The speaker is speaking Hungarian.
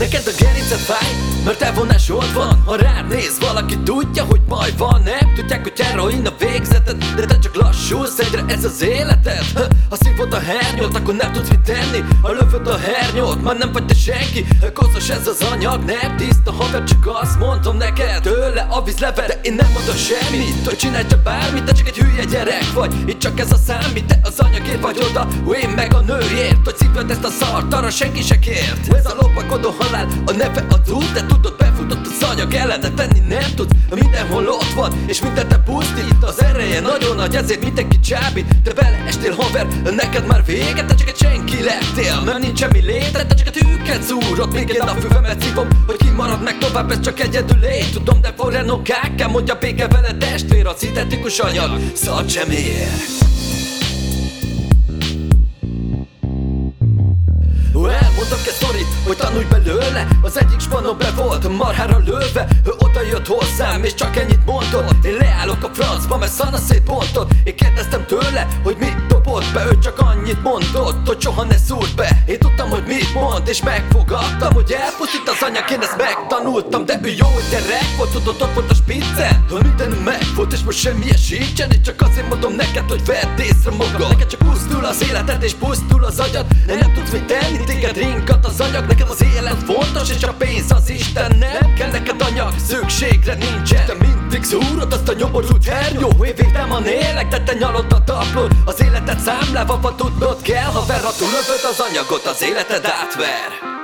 Neked a gerinced fáj, mert elvonásod van Ha rád néz valaki tudja, hogy baj van Nem? Tudják, hogy heroin a végzeted De te csak lassulsz egyre ez az életed. Ha szívod a hernyót, akkor nem tudsz mit tenni. Ha lövöd a hernyót, már nem vagy te senki. Koszos ez az anyag, nem tiszta haver Csak azt mondom neked, tőle a víz lever De én nem mondom semmit, hogy csinálj te bármit Te csak egy hülye gyerek vagy, itt csak ez a számít Te az anyagért vagy oda, én meg a nőért Szíved ezt a szart, arra senki se kért. Ez a lopakodó halál, a neve a túl De tudod, befutott az anyag ellen, de tenni nem tudsz Mindenhol ott van, és mindent te pusztít. Az ereje nagyon nagy, ezért mindenki csábít Te vele estél haver, neked már vége Te csak egy senki lettél, mert nincs semmi léted Te csak egy hűket szúrod, még én a füvemet szívom Hogy ki marad meg tovább, ez csak egyedül én Tudom, de forrano kákká, mondja béke vele testvér A szintetikus anyag, szart sem ér Ó, Elmondok egy sztorit, hogy tanulj belőle. Az egyik spanom be volt marhára lőve. Ő oda jött hozzám és csak ennyit mondott. Én leállok a francba, mert szana szétbontott Én kérdeztem tőle, hogy mit dobott be. Ő csak annyit mondott, hogy soha ne szúrt be. Én tudtam, hogy mit mond és megfogadtam Hogy elpusztít az anyag, én ezt megtanultam De ő jó gyerek volt, tudod, ott volt a spiccen Hogy minden meg volt és most semmi sincsen Én csak azért mondom neked, hogy vedd az életed és pusztul az agyad. De nem tudsz mit tenni, téged ringat az anyag. Neked az élet fontos és a pénz az Isten. Nem kell neked anyag, szükségre nincsen Te mindig szúrod azt a nyomorult hernyó Évig nem a nélek, de te nyalod a taplót Az életed számlával tudnod kell Haver, ha túlövöd az anyagot, az életed átver